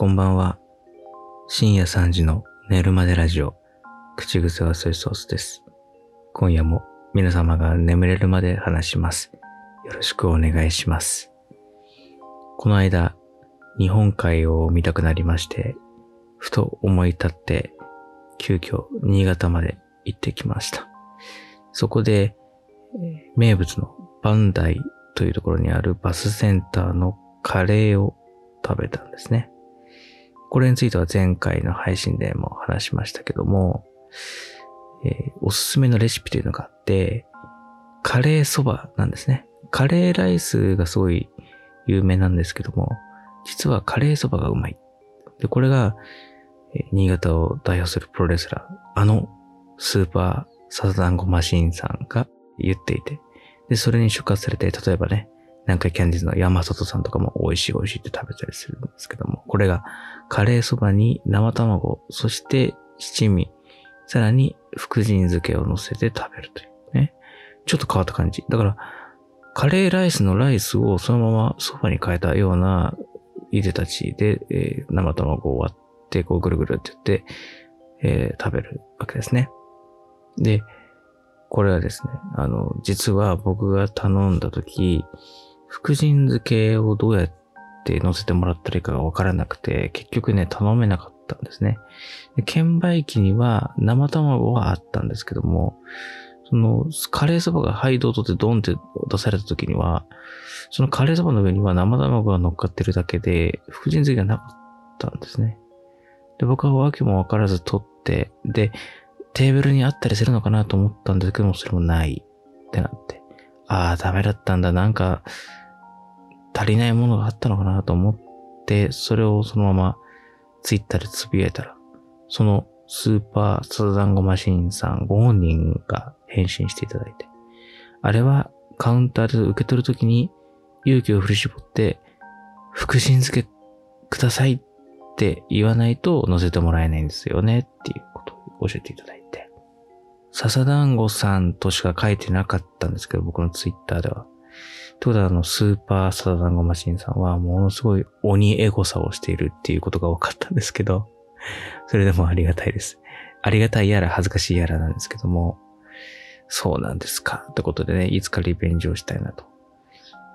こんばんは。深夜3時の寝るまでラジオ、口癖はソイソースです。今夜も皆様が眠れるまで話します。よろしくお願いします。この間、日本海を見たくなりまして、ふと思い立って、急遽新潟まで行ってきました。そこで、名物のバンダイというところにあるバスセンターのカレーを食べたんですね。これについては前回の配信でも話しましたけども、えーおすすめのレシピというのがあって、カレーそばなんですね。カレーライスがすごい有名なんですけども、実はカレーそばがうまい。で、これが、え新潟を代表するプロレスラー、あのスーパーサザンゴマシンさんが言っていて、で、それに触発されて、例えばね、南海キャンディーズの山里さんとかも美味しい美味しいって食べたりするんですけども、これがカレーそばに生卵、そして七味、さらに福神漬けを乗せて食べるというね。ちょっと変わった感じ。だから、カレーライスのライスをそのままそばに変えたような茹でたちで、えー生卵を割って、こうぐるぐるって言って、えー食べるわけですね。で、これはですね、あの、実は僕が頼んだとき、福神漬けをどうやって乗せてもらったらいいかがわからなくて、結局ね、頼めなかったんですね。で券売機には生卵はあったんですけども、その、カレーそばがはいどうぞってドンって出された時には、そのカレーそばの上には生卵が乗っかってるだけで、福神漬けがなかったんですね。で、僕はわけもわからず取って、で、テーブルにあったりするのかなと思ったんですけども、それもないってなって。ああ、ダメだったんだ。なんか、足りないものがあったのかなと思って、それをそのままツイッターでつぶやいたら、そのスーパーサザダンゴマシンさんご本人が返信していただいて、あれはカウンターで受け取るときに勇気を振り絞って、福神漬けくださいって言わないと乗せてもらえないんですよねっていうことを教えていただいて。笹団子さんとしか書いてなかったんですけど、僕のツイッターでは。ということは、あの、スーパーサザンゴマシンさんは、ものすごい鬼エゴさをしているっていうことが分かったんですけど、それでもありがたいです。ありがたいやら恥ずかしいやらなんですけども、そうなんですか。ってことでね、いつかリベンジをしたいなと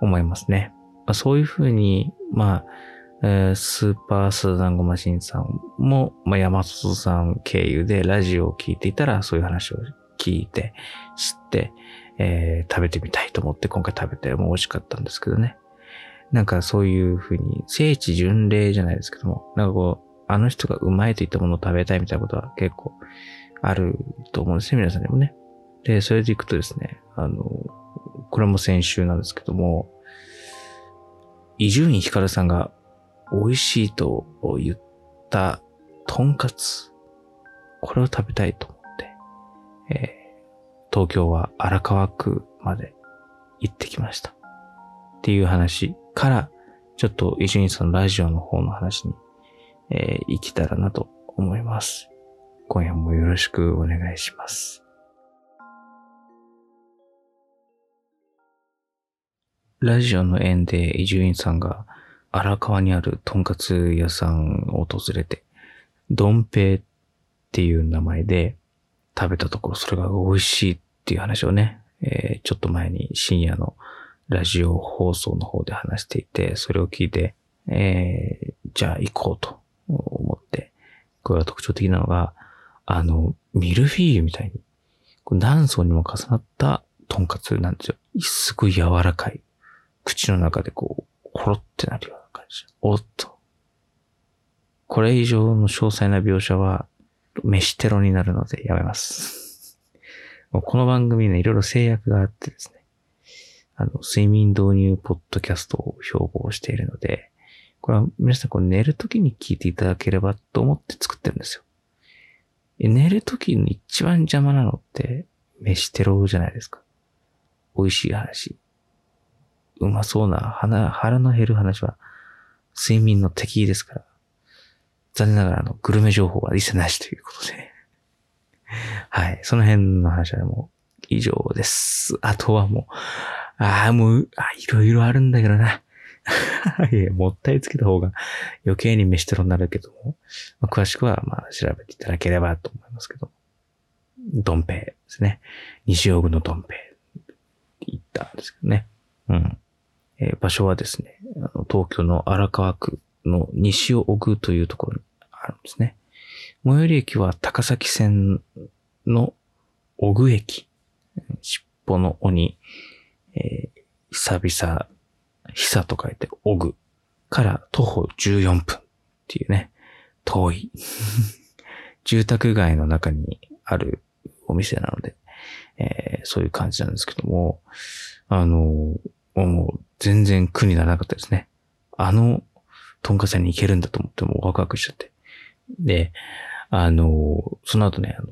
思いますね。まあ、そういうふうに、まあ、スーパーサザンゴマシンさんも、まあ、山里さん経由でラジオを聞いていたら、そういう話を聞いて、知って、えー食べてみたいと思って今回食べてもう美味しかったんですけどね。なんかそういうふうに、聖地巡礼じゃないですけども、なんかこう、あの人がうまいと言ったものを食べたいみたいなことは結構あると思うんですね、皆さんにもね。で、それでいくとですね、あの、これも先週なんですけども、伊集院光さんが美味しいと言ったとんかつ。これを食べたいと思って、えー東京は荒川区まで行ってきました。っていう話から、ちょっと伊集院さんのラジオの方の話に、えー行きたらなと思います。今夜もよろしくお願いします。ラジオの縁で伊集院さんが荒川にあるとんかつ屋さんを訪れて、どん兵衛っていう名前で食べたところそれが美味しいっっていう話をね、えーちょっと前に深夜のラジオ放送の方で話していて、それを聞いて、えーじゃあ行こうと思って、これが特徴的なのが、あの、ミルフィーユみたいに、何層にも重なったとんかつなんですよ。すごい柔らかい。口の中でこう、ほろってなるような感じ。おっと。これ以上の詳細な描写は、飯テロになるのでやめます。この番組ね、いろいろ制約があってですね。あの、睡眠導入ポッドキャストを標榜しているので、これは皆さんこう寝るときに聞いていただければと思って作ってるんですよ。寝るときに一番邪魔なのって、飯テロじゃないですか。美味しい話。うまそうな腹腹の減る話は、睡眠の敵ですから。残念ながら、あの、グルメ情報は一切なしということで。はい。その辺の話はもう以上です。あとはもう、ああ、もう、あいろいろあるんだけどな。いや、もったいつけた方が余計に飯テロになるけども、まあ、詳しくはまあ調べていただければと思いますけど。ドンペイですね。西尾具のドンペイって言ったんですけどね。うん。えー、場所はですね、あの東京の荒川区の西尾具というところにあるんですね。最寄り駅は高崎線の小具駅。尻尾の尾に、えー、久々、久と書いて小具から徒歩14分っていうね、遠い 住宅街の中にあるお店なので、えー、そういう感じなんですけども、あの、もう全然苦にならなかったですね。あの、とんかつ屋に行けるんだと思ってもワクワクしちゃって。で、あの、その後ね、あの、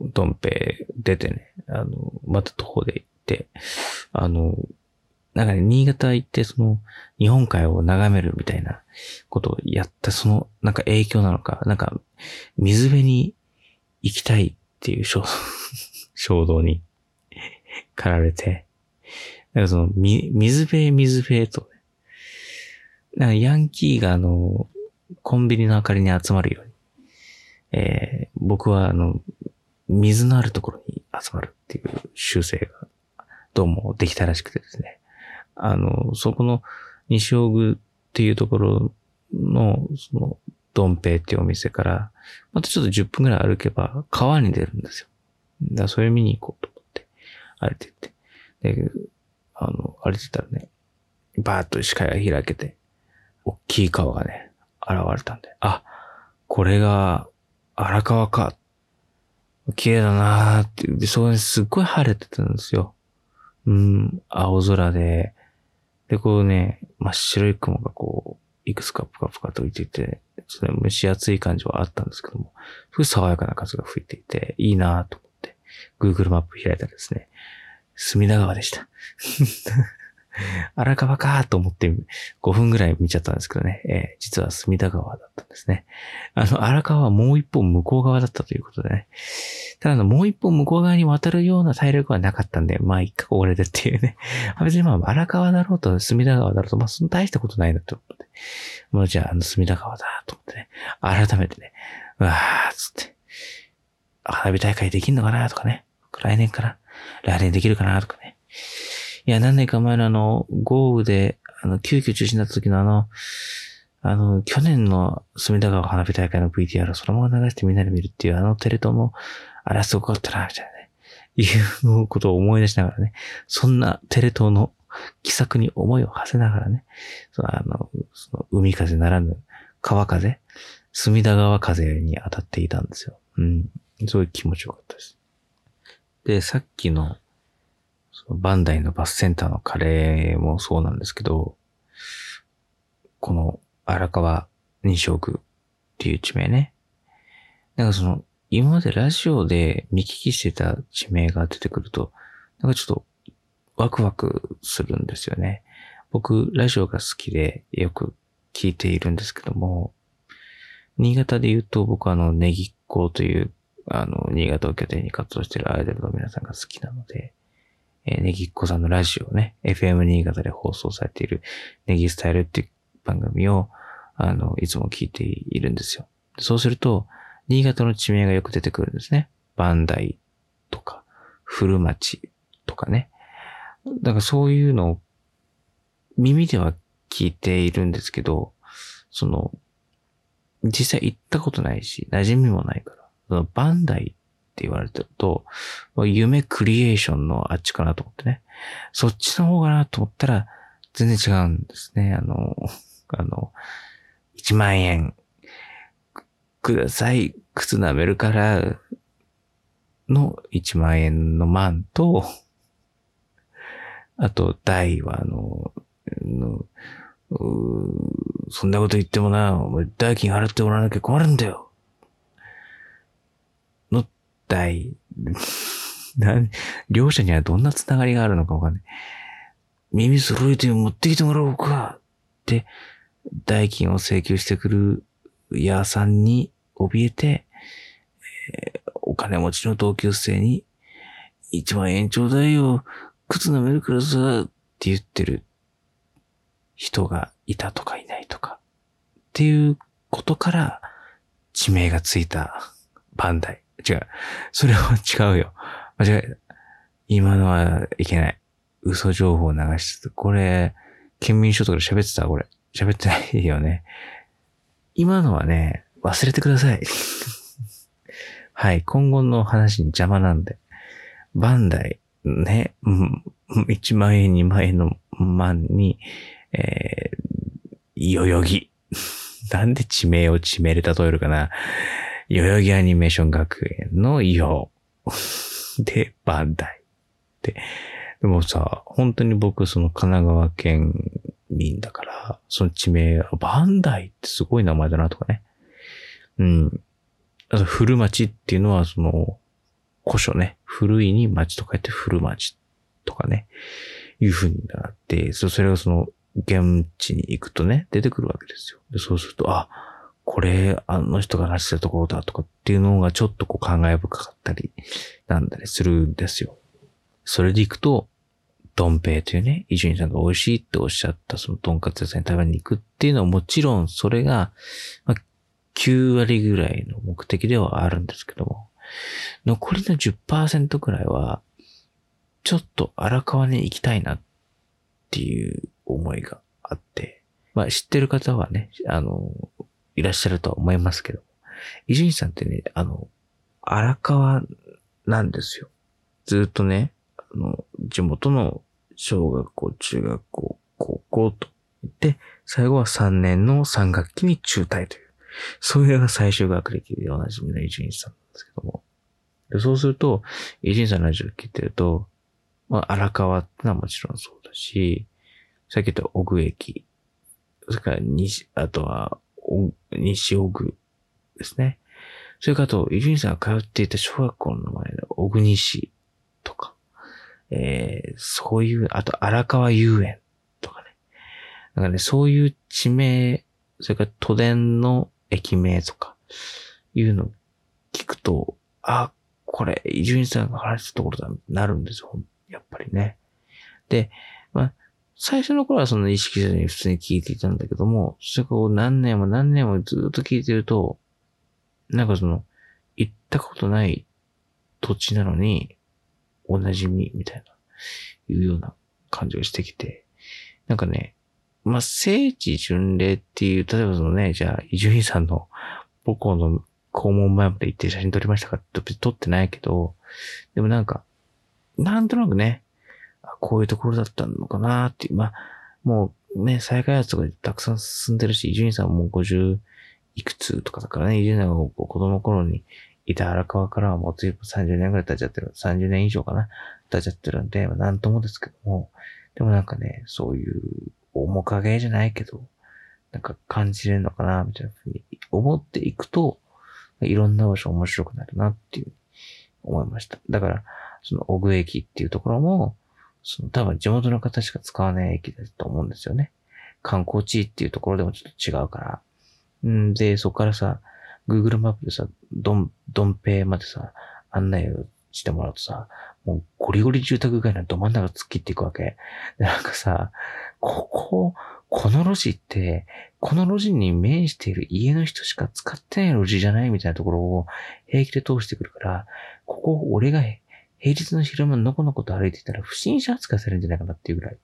ドンペ出てね、あの、また徒歩で行って、あの、なんかね、新潟行って、その、日本海を眺めるみたいなことをやった、その、なんか影響なのか、なんか、水辺に行きたいっていう衝 衝動に駆られて、なんかその、み、水辺、水辺とね、なんかヤンキーがあの、コンビニの明かりに集まるように、えー、僕はあの、水のあるところに集まるっていう習性が、どうもできたらしくてですね。あの、そこの西尾具っていうところの、その、ドンペイっていうお店から、またちょっと10分くらい歩けば川に出るんですよ。だからそれ見に行こうと思って、歩いてって。で、あの、歩いてたらね、バーッと視界が開けて、大きい川がね、現れたんで、あ、これが荒川か。綺麗だなーって。で、そこにすっごい晴れてたんですよ。うん、青空で、で、こうね、真っ白い雲がこう、いくつかぷかぷかと浮いていて、それ蒸し暑い感じはあったんですけども、すごい爽やかな風が吹いていて、いいなーと思って、Google マップ開いたらですね、隅田川でした。荒川かと思って5分ぐらい見ちゃったんですけどね、えー、実は隅田川だったんですね。あの、荒川はもう一本向こう側だったということでね。ただの、もう一本向こう側に渡るような体力はなかったんで、まあ一回これでっていうね。別にまあ荒川だろうと隅田川だろうと、まあその大したことないなと思って。もうじゃああの隅田川だと思ってね。改めてね、うわーつって。花火大会できんのかなとかね。来年かな来年できるかなとかね。いや、何年か前のあの、豪雨で、あの、急遽中止になった時のあの、あの、去年の隅田川花火大会の VTR をそのまま流してみんなで見るっていうあのテレ東の、あれはすごかったな、みたいなね。いうことを思い出しながらね。そんなテレ東の気さくに思いを馳せながらね。そのあの、その海風ならぬ川風、隅田川風に当たっていたんですよ。うん。すごい気持ちよかったです。で、さっきのバンダイのバスセンターのカレーもそうなんですけど、この荒川西奥っていう地名ね。なんかその、今までラジオで見聞きしてた地名が出てくると、なんかちょっとワクワクするんですよね。僕、ラジオが好きでよく聞いているんですけども、新潟で言うと僕はあの、ネギっ子という、あの、新潟を拠点に活動しているアイドルの皆さんが好きなので、えー、ネギっ子さんのラジオね、FM 新潟で放送されているネギスタイルっていう番組を、あの、いつも聞いているんですよ。そうすると、新潟の地名がよく出てくるんですね。バンダイとか、古町とかね。だからそういうのを耳では聞いているんですけど、その、実際行ったことないし、馴染みもないから、そのバンダイって言われてると、夢クリエーションのあっちかなと思ってね。そっちの方かなと思ったら、全然違うんですね。あの、あの、1万円ください。靴舐めるからの1万円の万と、あと、大はあの、のそんなこと言ってもな、お前代金払ってもらわなきゃ困るんだよ。体、両者にはどんなつながりがあるのかわかんない。耳揃えて持ってきてもらおうかって、代金を請求してくる屋さんに怯えて、え、お金持ちの同級生に、一万円ちょうだいよ、靴舐めるからさ、って言ってる人がいたとかいないとか、っていうことから地名がついたバンダイ。違う。それは違うよ。間違えた。今のはいけない。嘘情報を流してた。これ、県民所得で喋ってた？これ。喋ってないよね。今のはね、忘れてください。はい。今後の話に邪魔なんで。バンダイ、ね、1万円、2万円の万に、えー、代々木。なんで地名を地名で例えるかな。代々木アニメーション学園のよ で、バンダイ。で、でもさ、本当に僕、その神奈川県民だから、その地名、バンダイってすごい名前だなとかね。うん。あと、古町っていうのは、その、古書ね。古いに町と書いて古町とかね。いう風になって、それがその、現地に行くとね、出てくるわけですよ。でそうすると、あ、これ、あの人が話してたところだとかっていうのがちょっとこう感慨深かったり、なんだりするんですよ。それで行くと、ドンペイというね、伊集院さんが美味しいっておっしゃったそのトンカツ屋さんに食べに行くっていうのはもちろんそれが、まあ、9割ぐらいの目的ではあるんですけども、残りの10%くらいは、ちょっと荒川に行きたいなっていう思いがあって、まあ知ってる方はね、あの、いらっしゃるとは思いますけど、伊集院さんってね、あの、荒川なんですよ。ずっとね、あの、地元の小学校、中学校、高校と言って、最後は3年の3学期に中退という、そういうのが最終学歴でおなじみの伊集院さんなんですけども。でそうすると、伊集院さんのラジオ聞いてると、まあ、荒川ってのはもちろんそうだし、さっき言った小具駅、それから西、あとは、西小具ですね。それからと、伊集院さんが通っていた小学校の前の小国市とか、えー、そういう、あと荒川遊園とかね。なんかね、そういう地名、それから都電の駅名とか、いうの聞くと、あ、これ、伊集院さんが話したところだ、なるんですよ。やっぱりね。で、まあ、最初の頃はその意識せずに普通に聞いていたんだけども、それを何年も何年もずっと聞いてると、なんかその、行ったことない土地なのに、お馴染みみたいな、いうような感じがしてきて、なんかね、まあ、聖地巡礼っていう、例えばそのね、じゃあ、伊集院さんの母校の校門前まで行って写真撮りましたかって撮ってないけど、でもなんか、なんとなくね、こういうところだったのかなっていう、まあ、もうね、再開発とかでたくさん進んでるし、伊集院さんも50いくつとかだからね、伊集院さんが子供の頃にいた荒川からはもう随分30年ぐらい経っちゃってる。30年以上かな経っちゃってるんで、まあ、なんともですけども、でもなんかね、そういう面影じゃないけど、なんか感じれるのかな、みたいなふうに思っていくと、いろんな場所面白くなるなっていう思いました。だから、その小具駅っていうところも、その多分地元の方しか使わない駅だと思うんですよね。観光地っていうところでもちょっと違うから。んで、そこからさ、Google マップでさ、ドン、ドンペまでさ、案内をしてもらうとさ、もうゴリゴリ住宅街のど真ん中突っ切っていくわけ。で、なんかさ、ここ、この路地って、この路地に面している家の人しか使ってない路地じゃないみたいなところを平気で通してくるから、ここ俺が平日の昼間のこのこと歩いてたら不審者扱いされるんじゃないかなっていうぐらい。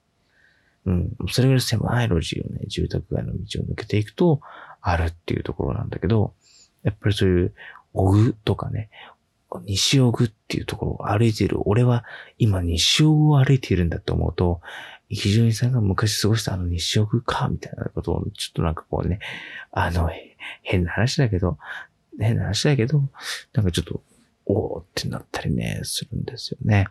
うん。それぐらい狭い路地をね、住宅街の道を抜けていくと、あるっていうところなんだけど、やっぱりそういう、オグとかね、西オグっていうところを歩いている。俺は今西オグを歩いているんだと思うと、非常にさんが昔過ごしたあの西オグか、みたいなことを、ちょっとなんかこうね、あの、変な話だけど、変な話だけど、なんかちょっとおーってなったりね、するんですよね。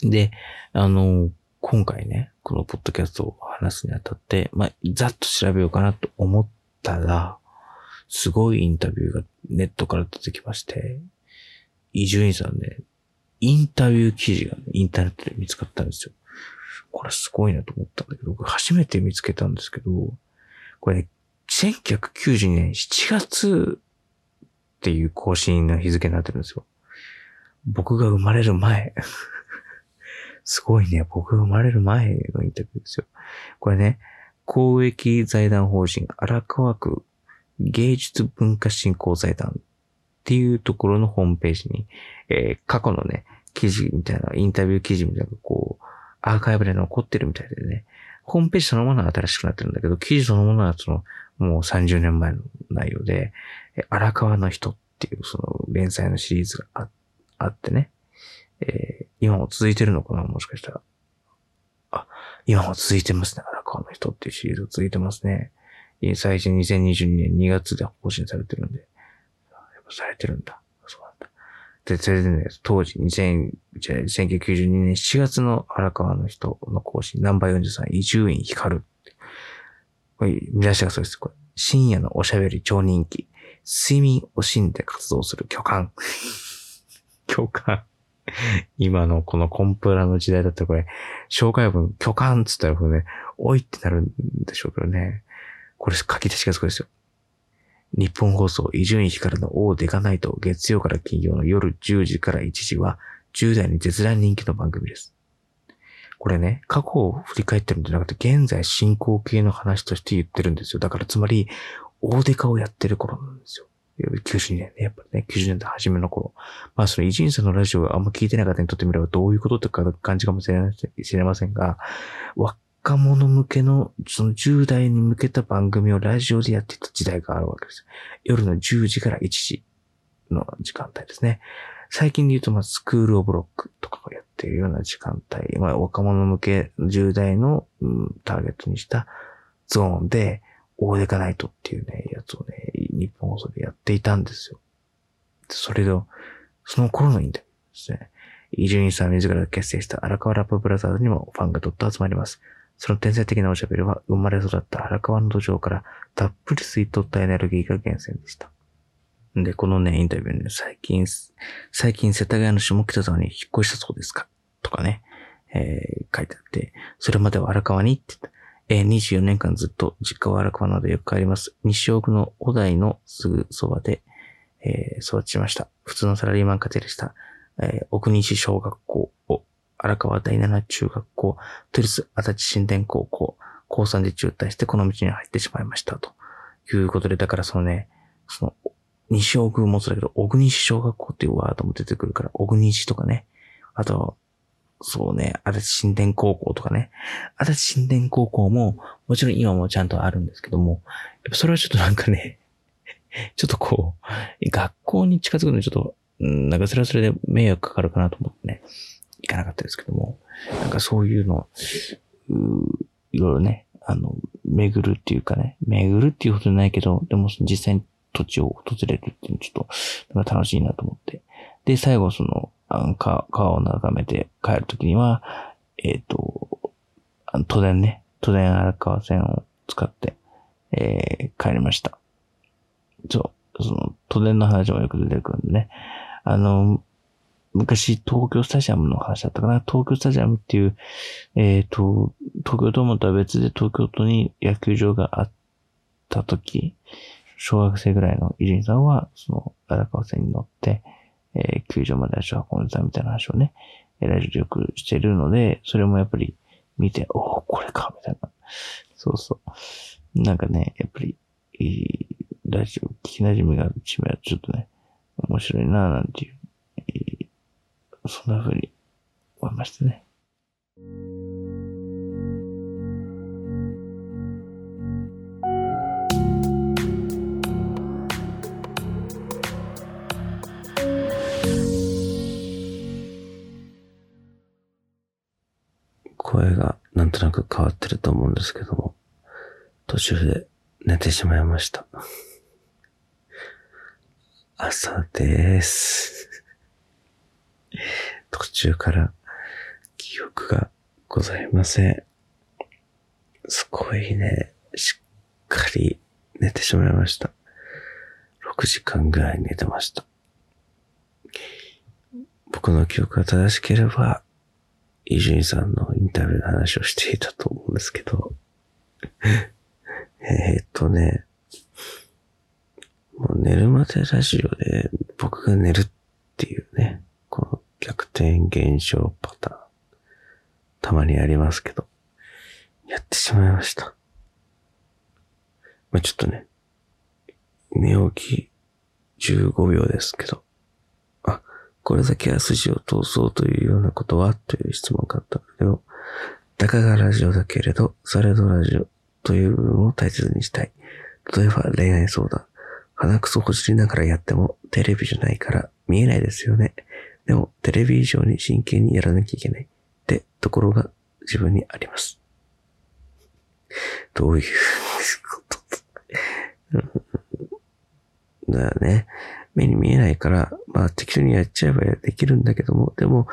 で、あの、今回ね、このポッドキャストを話すにあたって、まあ、ざっと調べようかなと思ったら、すごいインタビューがネットから出てきまして、伊集院さんね、インタビュー記事が、ね、インターネットで見つかったんですよ。これすごいなと思ったんだけど、僕初めて見つけたんですけど、これね、1992年7月っていう更新の日付になってるんですよ。僕が生まれる前。すごいね。僕が生まれる前のインタビューですよ。これね、公益財団法人荒川区芸術文化振興財団っていうところのホームページに、えー、過去のね、記事みたいな、インタビュー記事みたいなこう、アーカイブで残ってるみたいでね、ホームページそのものは新しくなってるんだけど、記事そのものはその、もう30年前の内容で、荒川の人っていうその連載のシリーズがああってね、えー、今も続いてるのかなもしかしたら。あ、今も続いてますね。荒川の人っていうシリーズ続いてますね。最初2022年2月で更新されてるんで。やっぱされてるんだ。そうなんだ。で、それでね、当時2000、じゃ1992年7月の荒川の人の更新、ナンバー43、伊集院光る。これ、見出しがそうです。これ、深夜のおしゃべり超人気。睡眠を惜しんで活動する巨漢。巨漢。今のこのコンプラの時代だったらこれ、紹介文、巨漢っつったらこれね、おいってなるんでしょうけどね。これ書き出しがすごいですよ。日本放送、伊集院光の王でかないと、月曜から金曜の夜10時から1時は、10代に絶大人気の番組です。これね、過去を振り返ってるんじゃなくて、現在進行形の話として言ってるんですよ。だからつまり、大デカをやってる頃なんですよ。92年ね、やっぱりね、90年代初めの頃。まあその伊集院さんのラジオがあんま聞いてない方にとってみればどういうことって感じかもしれない知れませんが、若者向けの、その10代に向けた番組をラジオでやっていた時代があるわけです。夜の10時から1時の時間帯ですね。最近で言うと、まあ、スクールオブロックとかをやっているような時間帯、まあ、若者向け10代の、うん、ターゲットにしたゾーンで、大デカナイトっていうね、やつをね、日本放送でやっていたんですよ。それで、その頃のインタビューですね。伊集院さん自ら結成した荒川ラップブラザーズにもファンがどっと集まります。その天才的なおしゃべりは生まれ育った荒川の土壌からたっぷり吸い取ったエネルギーが源泉でした。で、このね、インタビューね、最近、最近世田谷の下北沢に引っ越したそうですか？とかね、えー、書いてあって、それまでは荒川にって言った。えー、24年間ずっと実家は荒川などよく帰ります。西奥の小台のすぐそばで、えー、育ちました。普通のサラリーマン家庭でした。えー、奥西小学校を、荒川第七中学校、都立足立新田高校、高3で中退してこの道に入ってしまいました。ということで、だからそのね、その、西奥もそうだけど、小国西小学校っていうワードも出てくるから、小国西とかね、あと、そうね、足立新田高校とかね。足立新田高校も、もちろん今もちゃんとあるんですけども、やっぱそれはちょっとなんかね、ちょっとこう、学校に近づくのにちょっと、なんかそれはそれで迷惑かかるかなと思ってね、行かなかったですけども、なんかそういうの、ういろいろね、あの、巡るっていうかね、巡るっていうことじゃないけど、でも実際に土地を訪れるっていうのちょっと、楽しいなと思って。で、最後その、川を眺めて帰るときには、えっ、ー、と、都電ね、都電荒川線を使って、えー、帰りました。そう、その、都電の話もよく出てくるんでね。あの、昔、東京スタジアムの話だったかな。東京スタジアムっていう、えっ、ー、と、東京ドームとは別で東京都に野球場があった時、小学生ぐらいの伊集院さんは、その荒川線に乗って、えー、球場まで足を運んでたみたいな話をね、えラジオでよくしてるので、それもやっぱり見て、おお、これか、みたいな。そうそう。なんかね、やっぱり、いいラジオ聞き馴染みがあるチームはちょっとね、面白いなぁなんていう、えー、そんな風に思いましたね。なんとなく変わってると思うんですけども、途中で寝てしまいました。朝です。途中から記憶がございません。すごいね、しっかり寝てしまいました。6時間ぐらい寝てました。僕の記憶が正しければ、伊集院さんのインタビューの話をしていたと思うんですけど、えっとね、もう寝るまでラジオで僕が寝るっていうね、この逆転現象パターン、たまにありますけど、やってしまいました。まあ、ちょっとね、寝起き15秒ですけど、これだけは筋を通そうというようなことはという質問があったんだけど、たかがラジオだけれど、されどラジオという部分を大切にしたい。例えば恋愛相談。鼻くそほじりながらやってもテレビじゃないから見えないですよね。でもテレビ以上に真剣にやらなきゃいけないってところが自分にあります。どういうことだよね。目に見えないから、まあ適当にやっちゃえばできるんだけども、でも、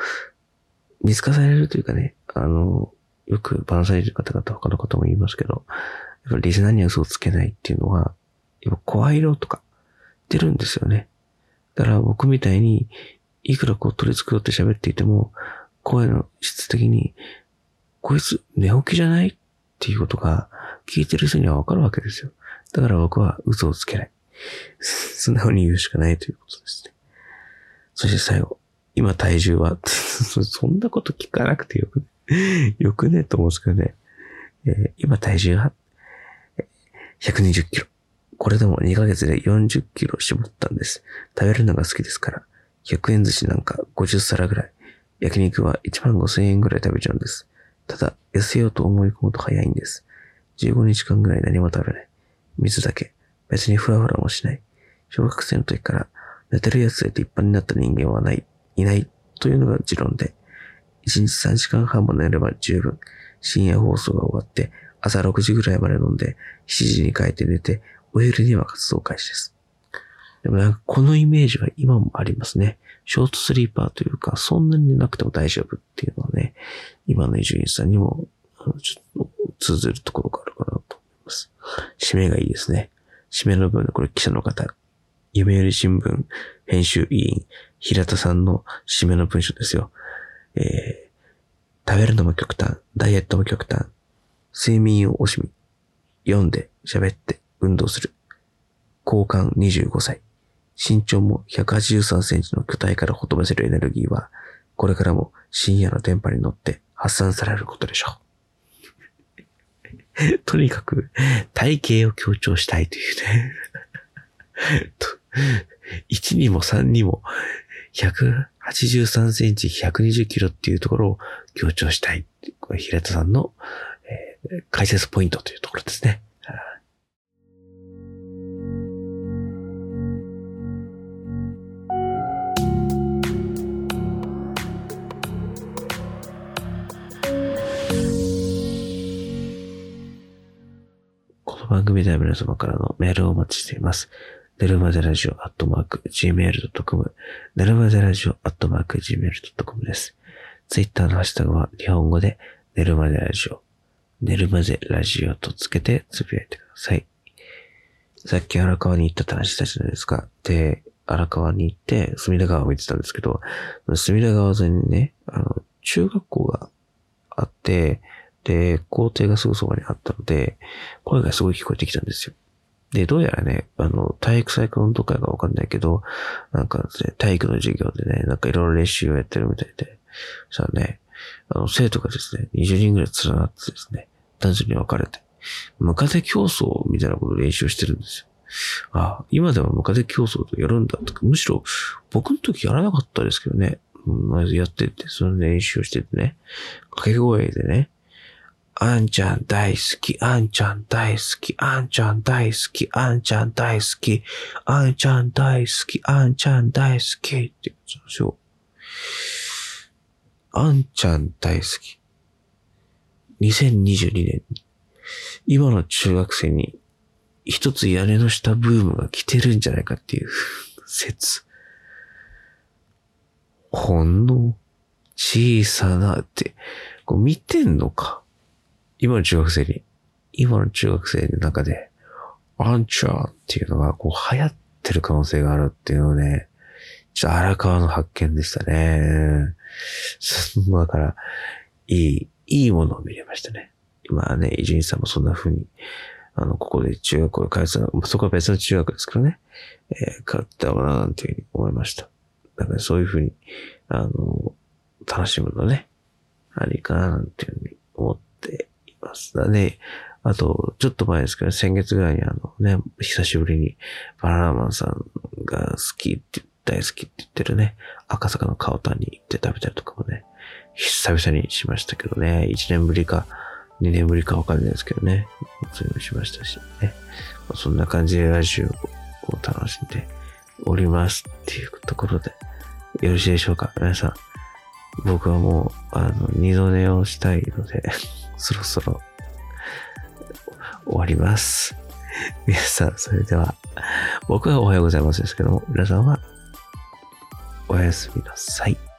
見透かされるというかね、あの、よくバンサイる方々他の方も言いますけど、やっぱリスナーには嘘をつけないっていうのは、やっぱ声色とか出るんですよね。だから僕みたいに、いくらこう取り繕って喋っていても、声の質的に、こいつ寝起きじゃないっていうことが聞いてる人にはわかるわけですよ。だから僕は嘘をつけない。素直に言うしかないということですね。そして最後、今体重は そんなこと聞かなくてよくね、よくねと思うんですけどね。えー、今体重は120キロ。これでも2ヶ月で40キロ絞ったんです。食べるのが好きですから。100円寿司なんか50皿ぐらい。焼肉は1万5千円ぐらい食べちゃうんです。ただ、痩せようと思い込むと早いんです。15日間ぐらい何も食べない。水だけ。別にフラフラもしない。小学生の時から寝てるやつで立派になった人間はない、いないというのが持論で、1日3時間半も寝れば十分。深夜放送が終わって、朝6時ぐらいまで飲んで、7時に帰って寝て、お昼には活動開始です。でもなんかこのイメージは今もありますね。ショートスリーパーというか、そんなに寝なくても大丈夫っていうのはね、今の伊集院さんにも、ちょっと通ずるところがあるかなと思います。締めがいいですね。締めの部分でこれ記者の方、読売新聞編集委員、平田さんの締めの文章ですよ。えー、食べるのも極端、ダイエットも極端、睡眠を惜しみ、読んで、喋って、運動する。交換25歳。身長も183センチの巨体からほとばせるエネルギーは、これからも深夜の電波に乗って発散されることでしょう。とにかく、体型を強調したいというね。1にも3にも、183センチ120キロっていうところを強調したい。これ平田さんの、えー、解説ポイントというところですね。この番組では皆様からのメールをお待ちしています。ネルマゼラジオアットマーク gmail.com ネルマゼラジオアットマーク gmail.com です。ツイッターのハッシュタグは日本語でネルマゼラジオ、ネルマゼラジオとつけてつぶやいてください。さっき荒川に行ったって話したじゃないですか。で、荒川に行って隅田川を見てたんですけど、隅田川沿いにね、あの、中学校があって、で、校庭がすぐそばにあったので、声がすごい聞こえてきたんですよ。で、どうやらね、あの、体育祭か運動会かわかんないけど、なんかね、体育の授業でね、なんかいろいろ練習をやってるみたいで、さあね、あの、生徒がですね、20人ぐらい連なってですね、男女に分かれて、ムカデ競争みたいなことを練習してるんですよ。ああ、今でもムカデ競争とやるんだとか、むしろ僕の時やらなかったですけどね、まずやってて、その練習をしててね、掛け声でね、あんちゃん大好き、あんちゃん大好き、あんちゃん大好き、あんちゃん大好き、あんちゃん大好き、あんちゃん大好き。って言うんですよ。あんちゃん大好き。2022年。今の中学生に一つ屋根の下ブームが来てるんじゃないかっていう 説。ほんの小さなって、こう見てんのか？今の中学生に、今の中学生の中で、アンチャーっていうのがこう流行ってる可能性があるっていうのをね、ちょっと荒川の発見でしたね。だから、いい、いいものを見れましたね。今ね、伊集院さんもそんな風に、あの、ここで中学校で通ってたそこは別の中学ですけどね、えー、通ったかななんていうふうに思いました。だからそういう風に、あの、楽しむのね、ありかななんていうふうに思ってます。だね、あと、ちょっと前ですけど、先月ぐらいにあのね、久しぶりにバナナマンさんが好きって、大好きって言ってるね、赤坂のカオタンに行って食べたりとかもね、久々にしましたけどね、1年ぶりか2年ぶりかわかんないですけどね、そういうのしましたしね。そんな感じでラジオを楽しんでおりますっていうところで、よろしいでしょうか？皆さん。僕はもう、あの、二度寝をしたいので、そろそろ終わります。皆さん、それでは、僕はおはようございますですけども、皆さんはおやすみなさい。